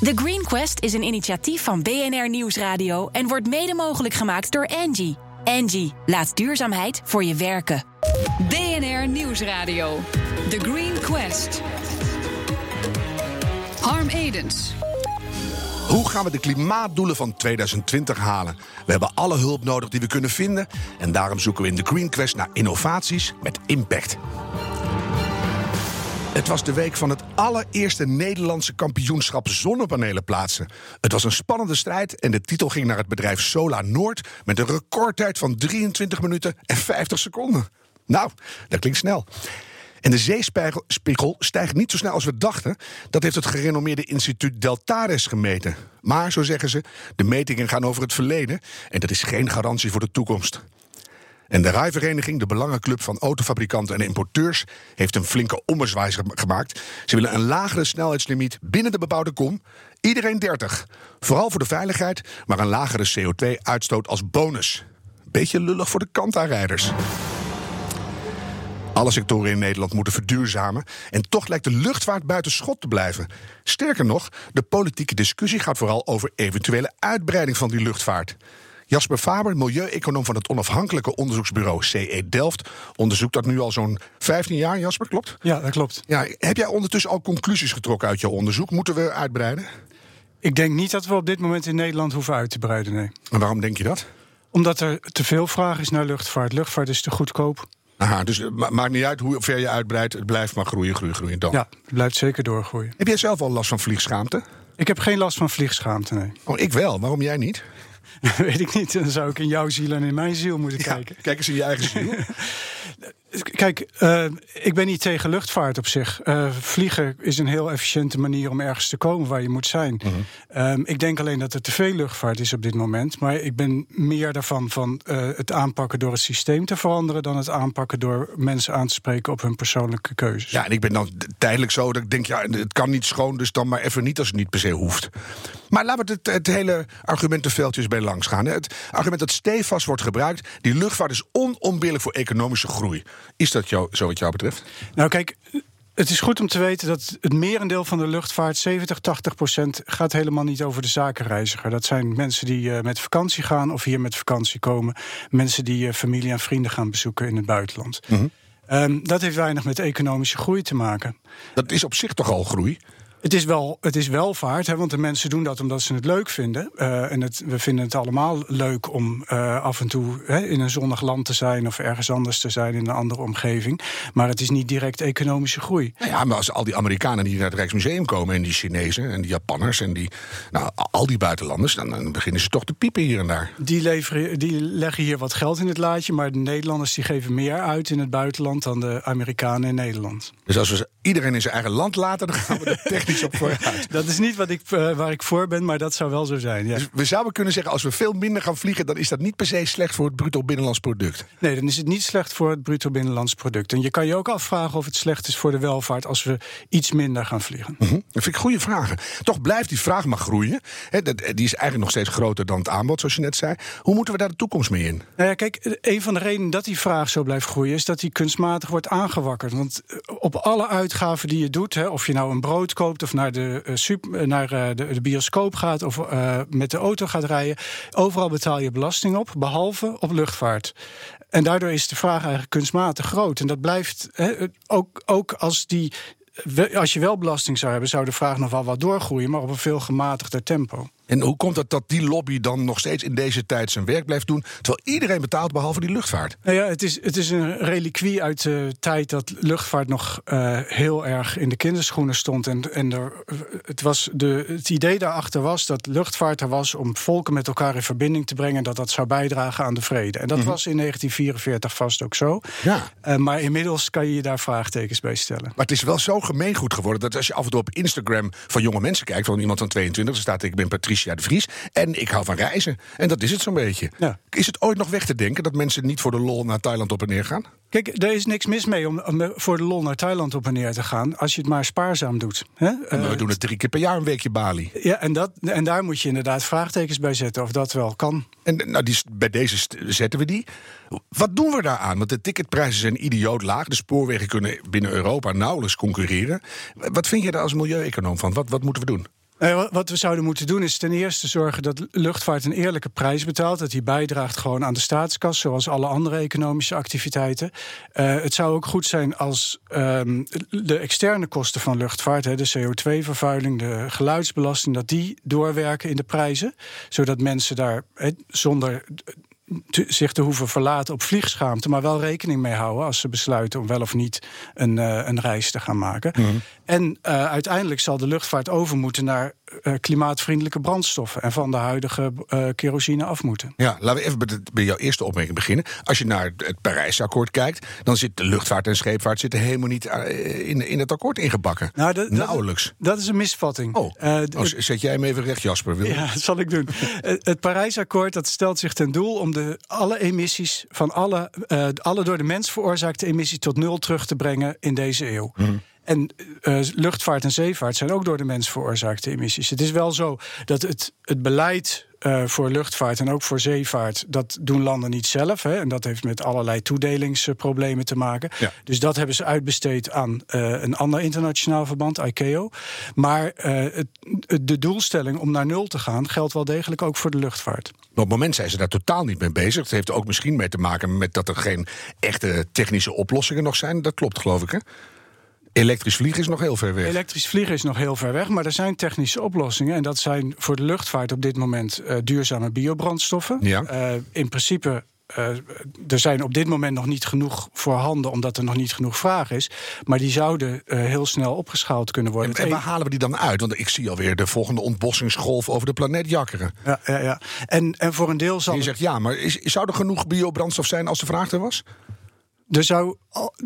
The Green Quest is een initiatief van BNR Nieuwsradio en wordt mede mogelijk gemaakt door Angie. Angie, laat duurzaamheid voor je werken. BNR Nieuwsradio. The Green Quest. Harm Edens. Hoe gaan we de klimaatdoelen van 2020 halen? We hebben alle hulp nodig die we kunnen vinden. En daarom zoeken we in de Green Quest naar innovaties met impact. Het was de week van het allereerste Nederlandse kampioenschap zonnepanelen plaatsen. Het was een spannende strijd en de titel ging naar het bedrijf Sola Noord met een recordtijd van 23 minuten en 50 seconden. Nou, dat klinkt snel. En de zeespiegel stijgt niet zo snel als we dachten. Dat heeft het gerenommeerde instituut Deltares gemeten. Maar, zo zeggen ze, de metingen gaan over het verleden en dat is geen garantie voor de toekomst. En de Rijvereniging, de belangenclub van autofabrikanten en importeurs, heeft een flinke ommezwaai gemaakt. Ze willen een lagere snelheidslimiet binnen de bebouwde kom. Iedereen 30. Vooral voor de veiligheid, maar een lagere CO2-uitstoot als bonus. Beetje lullig voor de kantaanrijders. Alle sectoren in Nederland moeten verduurzamen. En toch lijkt de luchtvaart buiten schot te blijven. Sterker nog, de politieke discussie gaat vooral over eventuele uitbreiding van die luchtvaart. Jasper Faber, milieueconoom van het onafhankelijke onderzoeksbureau CE Delft, onderzoekt dat nu al zo'n 15 jaar. Jasper, klopt? Ja, dat klopt. Ja, heb jij ondertussen al conclusies getrokken uit jouw onderzoek? Moeten we uitbreiden? Ik denk niet dat we op dit moment in Nederland hoeven uit te breiden, nee. En waarom denk je dat? Omdat er te veel vraag is naar luchtvaart. Luchtvaart is te goedkoop. Aha, dus het maakt niet uit hoe ver je uitbreidt, het blijft maar groeien, groeien, groeien. Dan. Ja, het blijft zeker doorgroeien. Heb jij zelf al last van vliegschaamte? Ik heb geen last van vliegschaamte, nee. Oh, ik wel. Waarom jij niet? Weet ik niet. Dan zou ik in jouw ziel en in mijn ziel moeten kijken. Kijk eens in je eigen ziel. Kijk, uh, ik ben niet tegen luchtvaart op zich. Uh, vliegen is een heel efficiënte manier om ergens te komen waar je moet zijn. Uh -huh. um, ik denk alleen dat er te veel luchtvaart is op dit moment. Maar ik ben meer daarvan van uh, het aanpakken door het systeem te veranderen... dan het aanpakken door mensen aan te spreken op hun persoonlijke keuzes. Ja, en ik ben dan tijdelijk zo dat ik denk, ja, het kan niet schoon... dus dan maar even niet als het niet per se hoeft. Maar laten we het, het hele argumentenveldje eens bij langs gaan. Het argument dat stevast wordt gebruikt... die luchtvaart is onontbeerlijk voor economische groei. Is dat jou, zo wat jou betreft? Nou, kijk. Het is goed om te weten dat het merendeel van de luchtvaart, 70, 80 procent, gaat helemaal niet over de zakenreiziger. Dat zijn mensen die uh, met vakantie gaan of hier met vakantie komen. Mensen die uh, familie en vrienden gaan bezoeken in het buitenland. Mm -hmm. um, dat heeft weinig met economische groei te maken. Dat is op zich toch al groei? Het is, wel, het is welvaart, hè, want de mensen doen dat omdat ze het leuk vinden. Uh, en het, we vinden het allemaal leuk om uh, af en toe hè, in een zonnig land te zijn... of ergens anders te zijn in een andere omgeving. Maar het is niet direct economische groei. Nou ja, maar als al die Amerikanen die naar het Rijksmuseum komen... en die Chinezen en die Japanners en die, nou, al die buitenlanders... Dan, dan beginnen ze toch te piepen hier en daar. Die, leveren, die leggen hier wat geld in het laadje... maar de Nederlanders die geven meer uit in het buitenland... dan de Amerikanen in Nederland. Dus als we iedereen in zijn eigen land laten... dan gaan we er technisch op vooruit. Dat is niet wat ik, uh, waar ik voor ben, maar dat zou wel zo zijn. Ja. Dus we zouden kunnen zeggen, als we veel minder gaan vliegen... dan is dat niet per se slecht voor het bruto binnenlands product. Nee, dan is het niet slecht voor het bruto binnenlands product. En je kan je ook afvragen of het slecht is voor de welvaart... als we iets minder gaan vliegen. -hmm. Dat vind ik goede vragen. Toch blijft die vraag maar groeien. He, dat, die is eigenlijk nog steeds groter dan het aanbod, zoals je net zei. Hoe moeten we daar de toekomst mee in? Nou ja, kijk, een van de redenen dat die vraag zo blijft groeien... is dat die kunstmatig wordt aangewakkerd. Want op alle uitgaven die je doet... Hè, of je nou een brood koopt of naar de uh, super, naar uh, de, de, bioscoop gaat... of met de auto gaat rijden... overal betaal je belasting op, behalve op luchtvaart. En daardoor is de vraag eigenlijk kunstmatig groot. En dat blijft hè, ook, ook als die als je wel belasting zou hebben, zou de vraag nog wel wat doorgroeien, maar op een veel gematigder tempo. En hoe komt het dat die lobby dan nog steeds in deze tijd zijn werk blijft doen, terwijl iedereen betaalt behalve die luchtvaart? Nou ja, het is, het is een reliquie uit de tijd dat luchtvaart nog uh, heel erg in de kinderschoenen stond. En, en er, het, was de, het idee daarachter was dat luchtvaart er was om volken met elkaar in verbinding te brengen, dat dat zou bijdragen aan de vrede. En dat mm -hmm. was in 1944 vast ook zo. Ja. Uh, maar inmiddels kan je je daar vraagtekens bij stellen. Maar het is wel zo gemeengoed geworden dat als je af en toe op Instagram van jonge mensen kijkt, van iemand van 22, er staat ik ben Patricia de Vries en ik hou van reizen. En dat is het zo'n beetje. Ja. Is het ooit nog weg te denken dat mensen niet voor de lol naar Thailand op en neer gaan? Kijk, er is niks mis mee om, om voor de lol naar Thailand op en neer te gaan, als je het maar spaarzaam doet. Hè? We uh, doen het drie keer per jaar een weekje Bali. Ja, en, dat, en daar moet je inderdaad vraagtekens bij zetten of dat wel kan. En nou, die, bij deze zetten we die. Wat doen we daaraan? Want de ticketprijzen zijn idioot laag. De spoorwegen kunnen binnen Europa nauwelijks concurreren. Wat vind je daar als milieueconoom van? Wat, wat moeten we doen? Nou wat we zouden moeten doen is ten eerste zorgen dat luchtvaart een eerlijke prijs betaalt. Dat die bijdraagt gewoon aan de staatskas, zoals alle andere economische activiteiten. Uh, het zou ook goed zijn als um, de externe kosten van luchtvaart, hè, de CO2-vervuiling, de geluidsbelasting, dat die doorwerken in de prijzen. Zodat mensen daar zonder te, zich te hoeven verlaten op vliegschaamte, maar wel rekening mee houden als ze besluiten om wel of niet een, uh, een reis te gaan maken. Mhm. En uh, uiteindelijk zal de luchtvaart over moeten naar klimaatvriendelijke brandstoffen en van de huidige kerosine af moeten. Ja, laten we even bij, bij jouw eerste opmerking beginnen. Als je naar het Parijsakkoord kijkt, dan zit de luchtvaart en scheepvaart zitten helemaal niet in, in het akkoord ingebakken. Nou, Nauwelijks. Dat, dat, is een misvatting. Oh, oh zet jij hem even recht, Jasper. Wil ja, dat zal ik doen. het Parijsakkoord dat stelt zich ten doel om de, alle emissies van alle, uh, alle door de mens veroorzaakte emissies tot nul terug te brengen in deze eeuw. Mm. En uh, luchtvaart en zeevaart zijn ook door de mens veroorzaakte emissies. Het is wel zo dat het, het beleid uh, voor luchtvaart en ook voor zeevaart, dat doen landen niet zelf. Hè, en dat heeft met allerlei toedelingsproblemen te maken. Ja. Dus dat hebben ze uitbesteed aan uh, een ander internationaal verband, ICAO. Maar het, de doelstelling om naar nul te gaan geldt wel degelijk ook voor de luchtvaart. Maar op het moment zijn ze daar totaal niet mee bezig. Het heeft ook misschien mee te maken met dat er geen echte technische oplossingen nog zijn. Dat klopt, geloof ik. Hè? Elektrisch vliegen is nog heel ver weg. Elektrisch vliegen is nog heel ver weg, maar er zijn technische oplossingen. En dat zijn voor de luchtvaart op dit moment uh, duurzame biobrandstoffen. Ja. Uh, in principe uh, er zijn op dit moment nog niet genoeg voorhanden, omdat er nog niet genoeg vraag is. Maar die zouden uh, heel snel opgeschaald kunnen worden. En, en, waar halen we die dan uit? Want ik zie alweer de volgende ontbossingsgolf over de planeet jakkeren. Ja, ja, ja. En, en voor een deel zal. je zegt ja, maar is, zou er genoeg biobrandstof zijn als de vraag er was? Er zou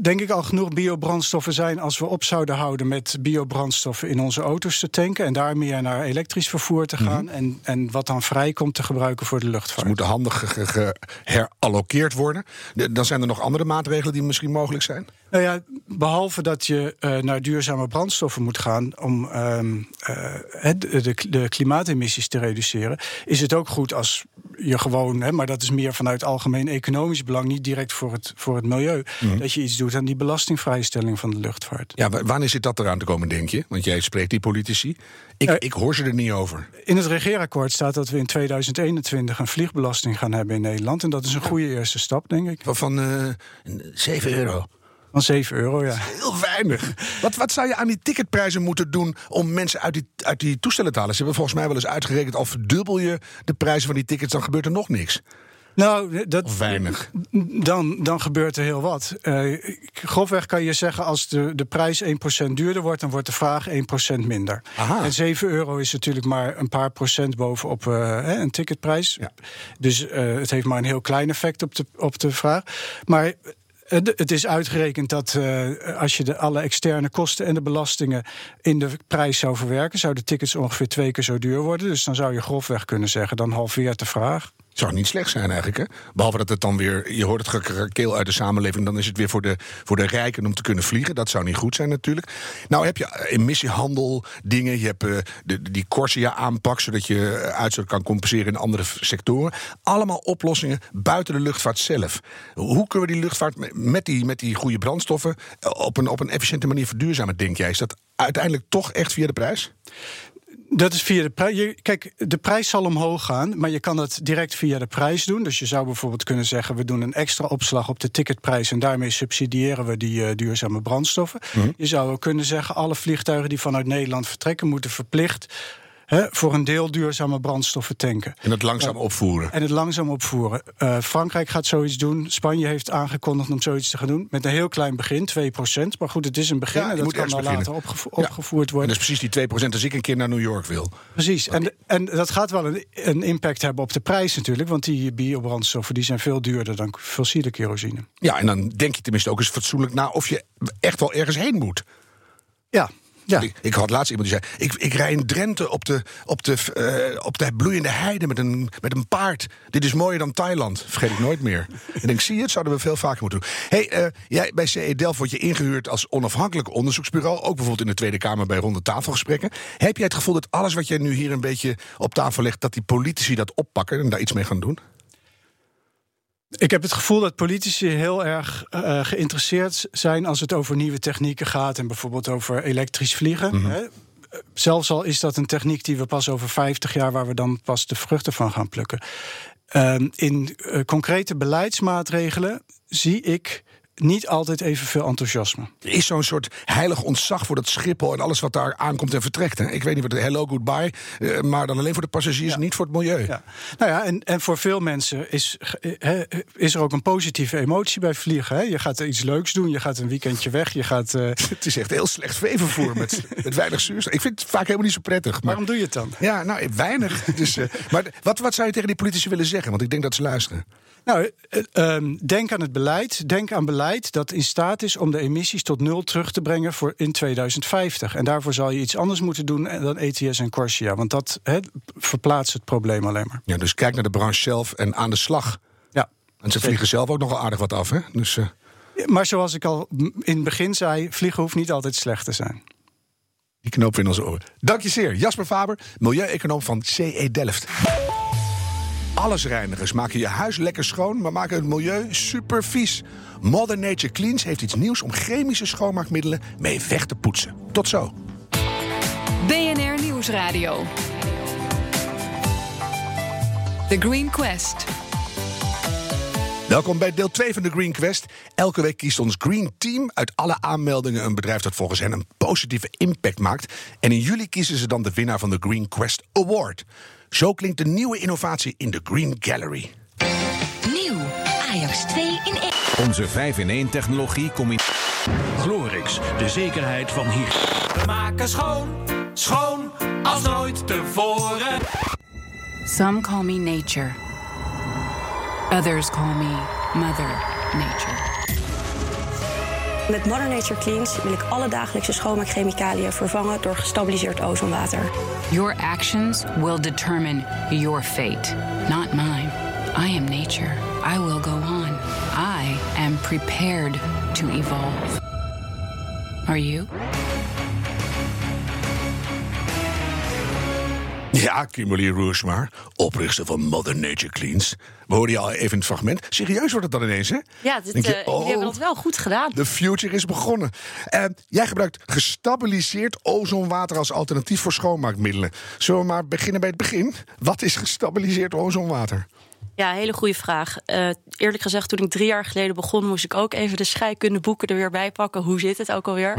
denk ik al genoeg biobrandstoffen zijn als we op zouden houden met biobrandstoffen in onze auto's te tanken en daar meer naar elektrisch vervoer te gaan mhm. en, en wat dan vrijkomt te gebruiken voor de luchtvaart. Ze moeten handig geherallokeerd worden. Dan zijn er nog andere maatregelen die misschien mogelijk zijn? Nou ja, behalve dat je uh, naar duurzame brandstoffen moet gaan om uh, uh, de, de, klimaatemissies te reduceren, is het ook goed als je gewoon, hè, maar dat is meer vanuit algemeen economisch belang, niet direct voor het, voor het milieu, mhm. dat je iets doet aan die belastingvrijstelling van de luchtvaart. Ja, wanneer zit dat eraan te komen, denk je? Want jij spreekt die politici. Ik, uh, ik hoor ze er niet over. In het regeerakkoord staat dat we in 2021 een vliegbelasting gaan hebben in Nederland. En dat is een goede eerste stap, denk ik. Van uh, eh, 7 euro. Van 7 euro, ja. Heel weinig. Wat, wat zou je aan die ticketprijzen moeten doen om mensen uit die, uit die toestellen te halen? Ze hebben volgens mij wel eens uitgerekend, al verdubbel je de prijzen van die tickets, dan gebeurt er nog niks. Nou, dat, of weinig. Dan, dan gebeurt er heel wat. Uh, grofweg kan je zeggen, als de, de prijs 1% duurder wordt, dan wordt de vraag 1% minder. Aha. En 7 euro is natuurlijk maar een paar procent bovenop uh, een ticketprijs. Ja. Dus uh, het heeft maar een heel klein effect op de, op de vraag. Maar het is uitgerekend dat uh, als je de, alle externe kosten en de belastingen in de prijs zou verwerken, zouden tickets ongeveer twee keer zo duur worden. Dus dan zou je grofweg kunnen zeggen, dan halveert de vraag. Zou niet slecht zijn eigenlijk. Hè? Behalve dat het dan weer, je hoort het gekrakeel uit de samenleving, dan is het weer voor de, voor de rijken om te kunnen vliegen. Dat zou niet goed zijn natuurlijk. Nou heb je emissiehandel dingen, je hebt uh, de, die Corsia-aanpak, zodat je uitstoot kan compenseren in andere sectoren. Allemaal oplossingen buiten de luchtvaart zelf. Hoe kunnen we die luchtvaart met die, met die goede brandstoffen eh, op een, op een efficiënte manier verduurzamen, denk jij? Is dat uiteindelijk toch echt via de prijs? Dat is via de prijs. Kijk, de prijs zal omhoog gaan, maar je kan dat direct via de prijs doen. Dus je zou bijvoorbeeld kunnen zeggen: we doen een extra opslag op de ticketprijs en daarmee subsidiëren we die uh, duurzame brandstoffen. Mhm. Je zou ook kunnen zeggen: alle vliegtuigen die vanuit Nederland vertrekken, moeten verplicht voor een deel duurzame brandstoffen tanken. En het langzaam opvoeren. En het langzaam opvoeren. Uh, Frankrijk gaat zoiets doen. Spanje heeft aangekondigd om zoiets te gaan doen. Met een heel klein begin, 2% Maar goed, het is een begin. Ja, en dat kan dan later opgevoerd worden. En dat is precies die 2% als ik een keer naar New York wil. Precies. En, en dat gaat wel een, een, impact hebben op de prijs natuurlijk. Want die biobrandstoffen die zijn veel duurder dan fossiele kerosine. Ja, en dan denk je tenminste ook eens fatsoenlijk na of je echt wel ergens heen moet. Ja, ja. Ik, had laatst iemand die zei: Ik, ik rij in Drenthe op de, op, de, uh, op de bloeiende heide met een, met een paard. Dit is mooier dan Thailand. Vergeet ik nooit meer. en ik zie het, zouden we veel vaker moeten doen. hey, uh, jij, bij CE Delft word je ingehuurd als onafhankelijk onderzoeksbureau. Ook bijvoorbeeld in de Tweede Kamer bij ronde tafelgesprekken. Heb jij het gevoel dat alles wat jij nu hier een beetje op tafel legt, dat die politici dat oppakken en daar iets mee gaan doen? Ik heb het gevoel dat politici heel erg uh, geïnteresseerd zijn als het over nieuwe technieken gaat en bijvoorbeeld over elektrisch vliegen. Mm zelfs al is dat een techniek die we pas over 50 jaar, waar we dan pas de vruchten van gaan plukken. Ehm, in uh, concrete beleidsmaatregelen zie ik niet altijd evenveel enthousiasme. Er is zo'n soort heilig ontzag voor dat Schiphol en alles wat daar aankomt en vertrekt. Hè? Ik weet niet wat de hello goodbye, uh, maar dan alleen voor de passagiers, Ja. niet voor het milieu. Ja. Nou ja, en, en voor veel mensen is, hè, is er ook een positieve emotie bij vliegen. Hè? Je gaat iets leuks doen, je gaat een weekendje weg, je gaat. eh, Het is echt heel slecht veevervoer met, met weinig zuurstof. Ik vind het vaak helemaal niet zo prettig. Maar, waarom doe je het dan? ja, nou, weinig. Dus, eh, maar wat, wat zou je tegen die politici willen zeggen? Want ik denk dat ze luisteren. Nou, eh, ehm, denk aan het beleid. Denk aan beleid dat in staat is om de emissies tot nul terug te brengen voor in 2050. En daarvoor zal je iets anders moeten doen dan ETS en Corsia. Want dat verplaatst het probleem alleen maar. Ja, dus kijk naar de branche zelf en aan de slag. Ja. En ze vliegen zelf ook nogal aardig wat af, hè? Dus eh, Maar zoals ik al in het begin zei, vliegen hoeft niet altijd slecht te zijn. die knoop in onze oren. Dank je zeer. Jasper Faber, milieueconoom van CE Delft. Allesreinigers maken je huis lekker schoon, maar maken het milieu super vies. Mother Nature Cleans heeft iets nieuws om chemische schoonmaakmiddelen mee weg te poetsen. Tot zo. BNR Nieuwsradio. The Green Quest. Welkom bij deel 2 van de Green Quest. Elke week kiest ons Green Team uit alle aanmeldingen een bedrijf dat volgens hen een positieve impact maakt. En in juli kiezen ze dan de winnaar van de Green Quest Award. Zo klinkt de nieuwe innovatie in de Green Gallery. Nieuw. Ajax 2 in 1. Onze 5-in-1 technologie combineert. Glorix, de zekerheid van hier. We maken schoon, schoon als nooit tevoren. Some call me nature. Others call me Mother Nature. Met Mother Nature Cleans wil ik alle dagelijkse schoonmaakchemicaliën vervangen door gestabiliseerd ozonwater. Your actions will determine your fate, not mine. I am nature. I will go on. I am prepared to evolve. Are you? Ja, Kimberly Roosmar, oprichter van Mother Nature Cleans. We hoorden je al even in het fragment. Serieus wordt het dan ineens, hè? Ja, dit, je, eh, jullie hebben oh. dat wel goed gedaan. De future is begonnen. Eh, jij gebruikt gestabiliseerd ozonwater als alternatief voor schoonmaakmiddelen. Zullen we maar beginnen bij het begin? Wat is gestabiliseerd ozonwater? Ja, hele goede vraag. Eh, eerlijk gezegd, toen ik drie jaar geleden begon, moest ik ook even de scheikundeboeken er weer bij pakken. Hoe zit het ook alweer?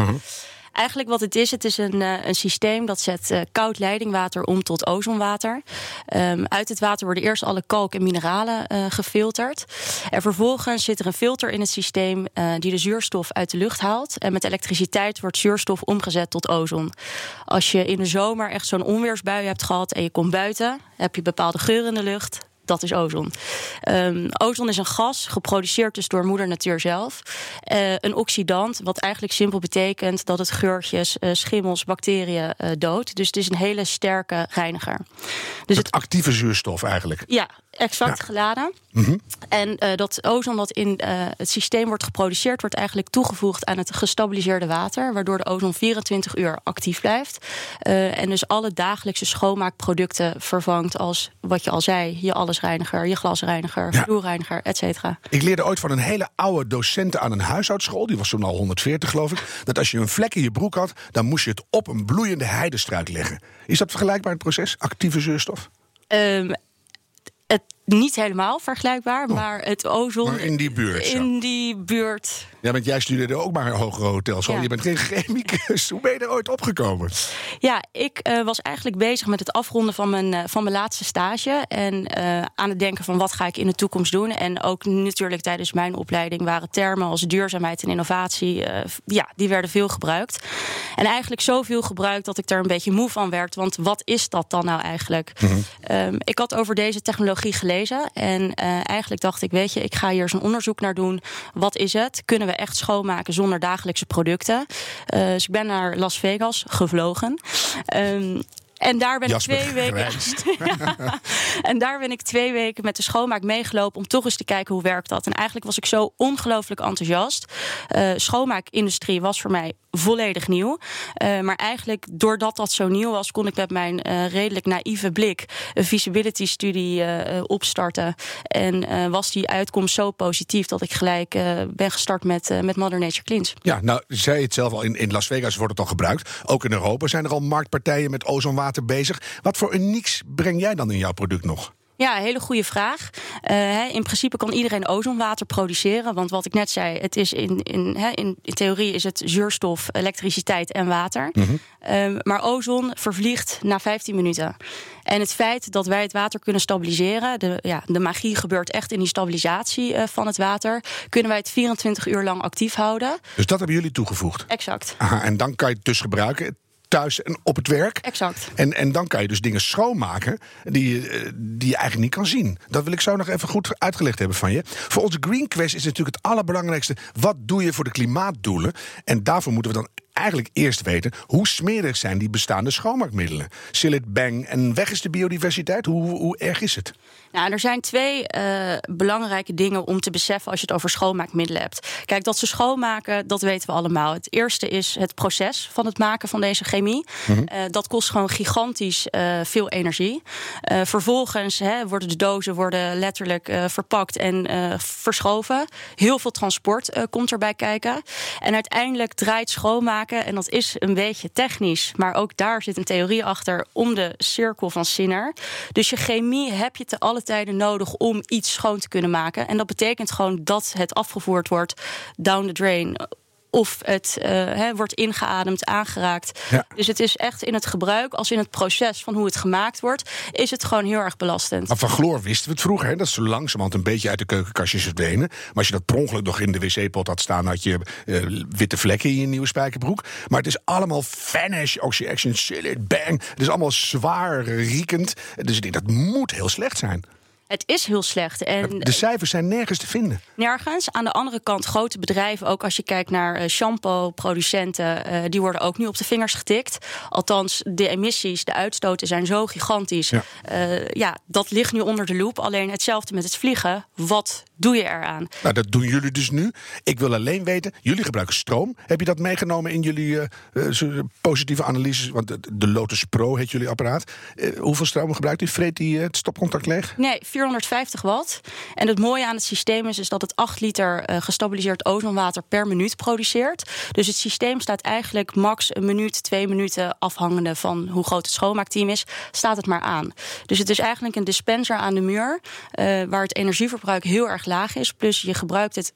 Eigenlijk wat het is, het is een, eh, een systeem dat zet eh, koud leidingwater om tot ozonwater. Ehm, uit het water worden eerst alle kalk en mineralen eh, gefilterd. En vervolgens zit er een filter in het systeem die de zuurstof uit de lucht haalt. En met elektriciteit wordt zuurstof omgezet tot ozon. Als je in de zomer echt zo'n onweersbui hebt gehad en je komt buiten, heb je bepaalde geur in de lucht. Dat is ozon. Ehm, ozon is een gas, geproduceerd dus door moeder natuur zelf. Eh, een oxidant, wat eigenlijk simpel betekent dat het geurtjes, eh, schimmels, bacteriën eh, doodt. Dus het is een hele sterke reiniger. Dus het, Actieve zuurstof eigenlijk. ja, exact Ja. geladen. En eh, dat ozon dat in het systeem wordt geproduceerd, wordt eigenlijk toegevoegd aan het gestabiliseerde water, waardoor de ozon 24 uur actief blijft. En dus alle dagelijkse schoonmaakproducten vervangt als wat je al zei, je allesreiniger, je glasreiniger, Ja. vloerreiniger, et cetera. Ik leerde ooit van een hele oude docent aan een huishoudschool, die was toen al 140 geloof ik, dat als je een vlek in je broek had, dan moest je het op een bloeiende heidestruik leggen. Is dat vergelijkbaar het proces? Actieve zuurstof? Ehm, niet helemaal vergelijkbaar, maar het ozon Oh. Maar in die buurt, zo. in die buurt Ja, want jij studeerde ook maar een hogere hotelschool. Ja. Je bent geen chemicus. Hoe ben je er ooit opgekomen? Ja, ik eh, was eigenlijk bezig met het afronden van mijn, eh, van mijn laatste stage. En eh, aan het denken van wat ga ik in de toekomst doen. En ook natuurlijk tijdens mijn opleiding waren termen als duurzaamheid en innovatie. ja, die werden veel gebruikt. En eigenlijk zoveel gebruikt dat ik er een beetje moe van werd. Want wat is dat dan nou eigenlijk? Ehm, ik had over deze technologie gelezen. En eh, eigenlijk dacht ik, weet je, ik ga hier eens een onderzoek naar doen. Wat is het? Kunnen we echt schoonmaken zonder dagelijkse producten? Eh, dus ik ben naar Las Vegas gevlogen. Ehm, en daar ben Jasper ik twee weken. En daar ben ik twee weken met de schoonmaak meegelopen om toch eens te kijken hoe werkt dat. En eigenlijk was ik zo ongelooflijk enthousiast. Uh, schoonmaakindustrie was voor mij volledig nieuw. Uh, maar eigenlijk doordat dat zo nieuw was, kon ik met mijn uh, redelijk naïeve blik een feasibility studie opstarten. En was die uitkomst zo positief dat ik gelijk ben gestart met, met Mother Nature Cleans. Ja, nou zei het zelf al, in, in Las Vegas wordt het al gebruikt. Ook in Europa zijn er al marktpartijen met ozonwater bezig. Wat voor unieks breng jij dan in jouw product nog? Ja, hele goede vraag. Uh, in principe kan iedereen ozonwater produceren. Want wat ik net zei, het is in, in, in, in theorie is het zuurstof, elektriciteit en water. Mm -hmm. uh, maar ozon vervliegt na 15 minuten. En het feit dat wij het water kunnen stabiliseren, de, ja, de magie gebeurt echt in die stabilisatie uh, van het water, kunnen wij het 24 uur lang actief houden. Dus dat hebben jullie toegevoegd? Exact. Aha, en dan kan je het dus gebruiken thuis en op het werk. Exact. En, en dan kan je dus dingen schoonmaken die, eh, die je eigenlijk niet kan zien. Dat wil ik zo nog even goed uitgelegd hebben van je. Voor onze Green Quest is natuurlijk het allerbelangrijkste... wat doe je voor de klimaatdoelen? En daarvoor moeten we dan eigenlijk eerst weten hoe smerig zijn die bestaande schoonmaakmiddelen. Sillet, bang en weg is de biodiversiteit. Hoe, hoe erg is het? Nou, er zijn twee uh, belangrijke dingen om te beseffen als je het over schoonmaakmiddelen hebt. Kijk, dat ze schoonmaken, dat weten we allemaal. Het eerste is het proces van het maken van deze chemie. Mm -hmm. uh, dat kost gewoon gigantisch uh, veel energie. vervolgens hè, worden de dozen worden letterlijk verpakt en verschoven. Heel veel transport komt erbij kijken. En uiteindelijk draait schoonmaken, en dat is een beetje technisch, maar ook daar zit een theorie achter om de cirkel van Sinner. Dus je chemie heb je te alle tijden nodig om iets schoon te kunnen maken. En dat betekent gewoon dat het afgevoerd wordt down the drain of het uh, he, wordt ingeademd, aangeraakt. Ja. Dus het is echt in het gebruik, als in het proces van hoe het gemaakt wordt, is het gewoon heel erg belastend. Maar van chloor wisten we het vroeger, hè? dat is zo langzamerhand een beetje uit de keukenkastjes verdwenen. Maar als je dat per ongeluk nog in de wc-pot had staan, had je uh, witte vlekken in je nieuwe spijkerbroek. Maar het is allemaal vanish, oxy-action, bang. Het is allemaal zwaar riekend. Dus ik denk dat moet heel slecht zijn. Het is heel slecht. En de cijfers zijn nergens te vinden. Nergens. Aan de andere kant, grote bedrijven, ook als je kijkt naar uh, shampoo-producenten, uh, die worden ook nu op de vingers getikt. Althans, de emissies, de uitstoten zijn zo gigantisch. Ja. Uh, ja, dat ligt nu onder de loep. Alleen hetzelfde met het vliegen. Wat doe je eraan? Nou, dat doen jullie dus nu. Ik wil alleen weten, jullie gebruiken stroom. Heb je dat meegenomen in jullie positieve analyses? Want de Lotus Pro heet jullie apparaat. hoeveel stroom gebruikt u? Vreet die het stopcontact leeg? Nee, 450 watt. En het mooie aan het systeem is, is dat het 8 liter gestabiliseerd ozonwater per minuut produceert. Dus het systeem staat eigenlijk max een minuut, twee minuten, afhangende van hoe groot het schoonmaakteam is, staat het maar aan. Dus het is eigenlijk een dispenser aan de muur, waar het energieverbruik heel erg laag is. Plus je gebruikt het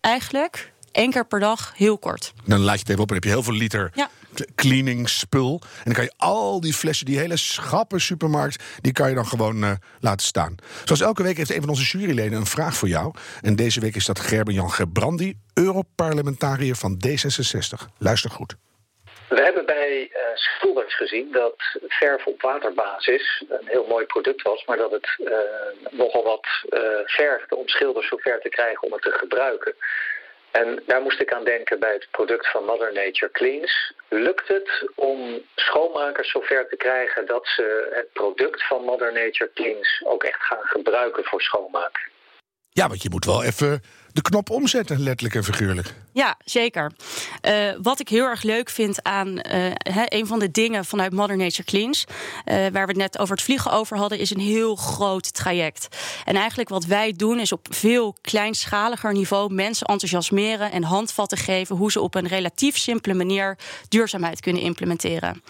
eigenlijk één keer per dag heel kort. Dan laat je het even op en heb je heel veel liter ja. cleaningsspul. En dan kan je al die flessen, die hele schappen supermarkt, die kan je dan gewoon uh, laten staan. Zoals elke week heeft een van onze juryleden een vraag voor jou. En deze week is dat Gerben-Jan Gebrandi, Europarlementariër van D66. Luister goed. We hebben bij uh, gezien dat verf op waterbasis een heel mooi product was, maar dat het uh, nogal wat uh, om schilders zover te krijgen om het te gebruiken. En daar moest ik aan denken bij het product van Mother Nature Cleans. Lukt het om schoonmakers zover te krijgen dat ze het product van Mother Nature Cleans ook echt gaan gebruiken voor schoonmaak? Ja, want je moet wel even de knop omzetten, letterlijk en figuurlijk. Ja, zeker. Uh, wat ik heel erg leuk vind aan he, een van de dingen vanuit Mother Nature Cleans, uh, waar we het net over het vliegen over hadden, is een heel groot traject. En eigenlijk wat wij doen is op veel kleinschaliger niveau mensen enthousiasmeren en handvatten geven hoe ze op een relatief simpele manier duurzaamheid kunnen implementeren.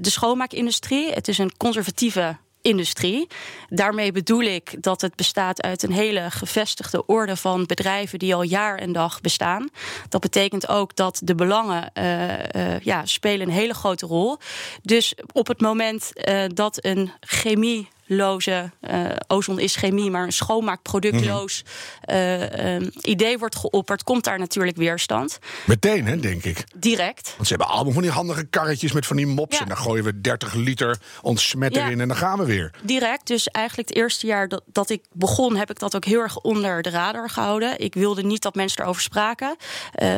de schoonmaakindustrie, het is een conservatieve industrie. Daarmee bedoel ik dat het bestaat uit een hele gevestigde orde van bedrijven die al jaar en dag bestaan. Dat betekent ook dat de belangen uh, uh, ja, spelen een hele grote rol. Dus op het moment uh, dat een chemie loze uh, ozon is chemie, maar een schoonmaakproductloos uh, uh, idee wordt geopperd, komt daar natuurlijk weerstand. Meteen, hè, denk ik. Direct. Want ze hebben allemaal van die handige karretjes met van die mops. Ja. En dan gooien we 30 liter ontsmet erin ja. en dan gaan we weer. Direct. Dus eigenlijk het eerste jaar dat, dat ik begon, heb ik dat ook heel erg onder de radar gehouden. Ik wilde niet dat mensen erover spraken.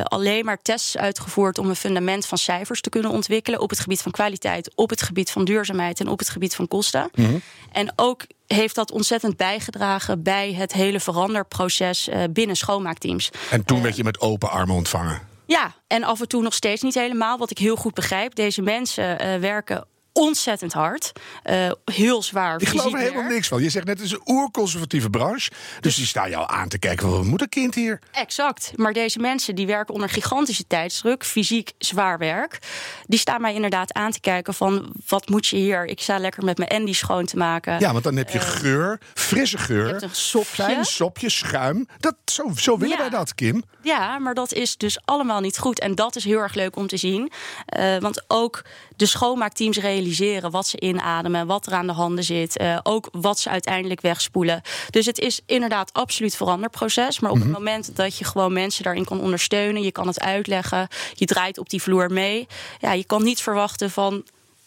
alleen maar tests uitgevoerd om een fundament van cijfers te kunnen ontwikkelen op het gebied van kwaliteit, op het gebied van duurzaamheid en op het gebied van kosten. Mm. En En ook heeft dat ontzettend bijgedragen bij het hele veranderproces uh, binnen schoonmaakteams. En toen werd je met open armen ontvangen. Ja, en af en toe nog steeds niet helemaal. Wat ik heel goed begrijp. Deze mensen uh, werken ontzettend hard. Uh, heel zwaar. Ik geloof er helemaal niks van. Je zegt net, het is een oerconservatieve branche. Dus, dus die staan jou aan te kijken. Wat moet een kind hier? Exact. Maar deze mensen die werken onder gigantische tijdsdruk. Fysiek zwaar werk. Die staan mij inderdaad aan te kijken van... wat moet je hier? Ik sta lekker met mijn Andy schoon te maken. Ja, want dan heb je uh, geur. Frisse geur. Je hebt een sopje. Fijn sopje, schuim. Dat, zo, zo willen ja. wij dat, Kim. Ja, maar dat is dus allemaal niet goed. En dat is heel erg leuk om te zien. Uh, want ook de schoonmaakteams realiseren wat ze inademen, wat er aan de handen zit, uh, ook wat ze uiteindelijk wegspoelen. Dus het is inderdaad absoluut veranderproces. Maar op het moment dat je gewoon mensen daarin kan ondersteunen, je kan het uitleggen, je draait op die vloer mee. Ja, je kan niet verwachten van.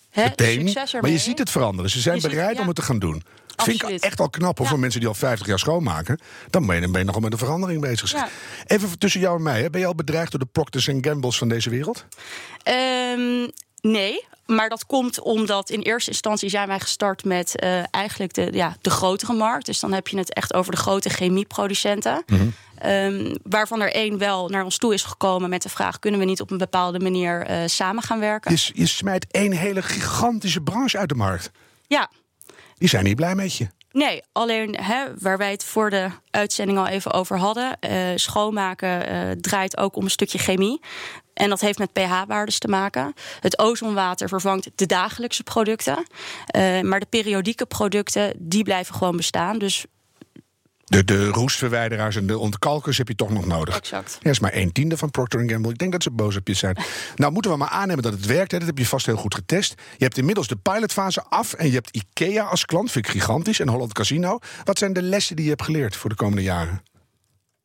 Hè, succes ermee. Maar je ziet het veranderen. Ze zijn bereid ja. om het te gaan doen. Vind ik echt al knap ja. voor mensen die al 50 jaar schoonmaken. Dan ben je, ben je nogal met een verandering bezig. Ja. Even tussen jou en mij. Hè. Ben je al bedreigd door de Procters Gamble's van deze wereld? Um, Nee, maar dat komt omdat in eerste instantie zijn wij gestart met uh, eigenlijk de, ja, de grotere markt. Dus dan heb je het echt over de grote chemieproducenten. Mm -hmm. um, waarvan er één wel naar ons toe is gekomen met de vraag: kunnen we niet op een bepaalde manier uh, samen gaan werken? Je, je smijt één hele gigantische branche uit de markt. Ja. Die zijn niet blij met je. Nee, alleen hè, waar wij het voor de uitzending al even over hadden. Uh, schoonmaken uh, draait ook om een stukje chemie. En dat heeft met pH-waardes te maken. Het ozonwater vervangt de dagelijkse producten. Uh, maar de periodieke producten, die blijven gewoon bestaan. Dus de, de roestverwijderaars en de ontkalkers heb je toch nog nodig. Exact. Ja, is maar een tiende van Procter Gamble. Ik denk dat ze boos op je zijn. nou, moeten we maar aannemen dat het werkt. Hè. Dat heb je vast heel goed getest. Je hebt inmiddels de pilotfase af. En je hebt IKEA als klant, vind ik gigantisch. En Holland Casino. Wat zijn de lessen die je hebt geleerd voor de komende jaren?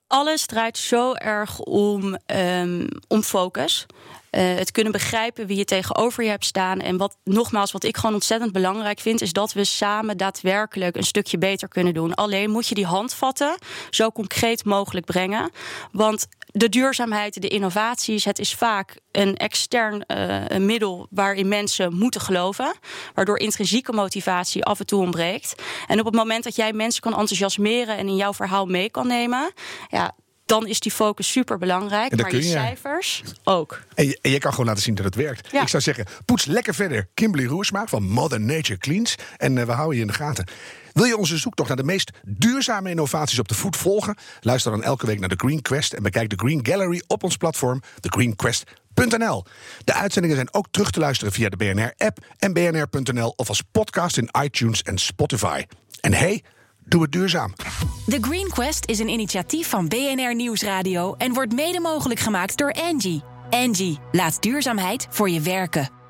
Alles draait zo erg om, um, om focus. Uh, het kunnen begrijpen wie je tegenover je hebt staan. En wat nogmaals, wat ik gewoon ontzettend belangrijk vind, is dat we samen daadwerkelijk een stukje beter kunnen doen. Alleen moet je die handvatten zo concreet mogelijk brengen. Want de duurzaamheid, de innovaties, het is vaak een extern uh, een middel waarin mensen moeten geloven, waardoor intrinsieke motivatie af en toe ontbreekt. En op het moment dat jij mensen kan enthousiasmeren en in jouw verhaal mee kan nemen, ja, dan is die focus super belangrijk. Maar je, je, cijfers ook. En je, en je, kan gewoon laten zien dat het werkt. Ja. Ik zou zeggen, poets lekker verder. Kimberly Roersma van Modern Nature Cleans. En uh, we houden je in de gaten. Wil je onze zoektocht naar de meest duurzame innovaties op de voet volgen? Luister dan elke week naar de Green Quest en bekijk de Green Gallery op ons platform, thegreenquest.nl. De uitzendingen zijn ook terug te luisteren via de BNR-app en bnr.nl of als podcast in iTunes en Spotify. En hey, Doe het duurzaam. The Green Quest is een initiatief van BNR Nieuwsradio en wordt mede mogelijk gemaakt door Angie. Angie, laat duurzaamheid voor je werken.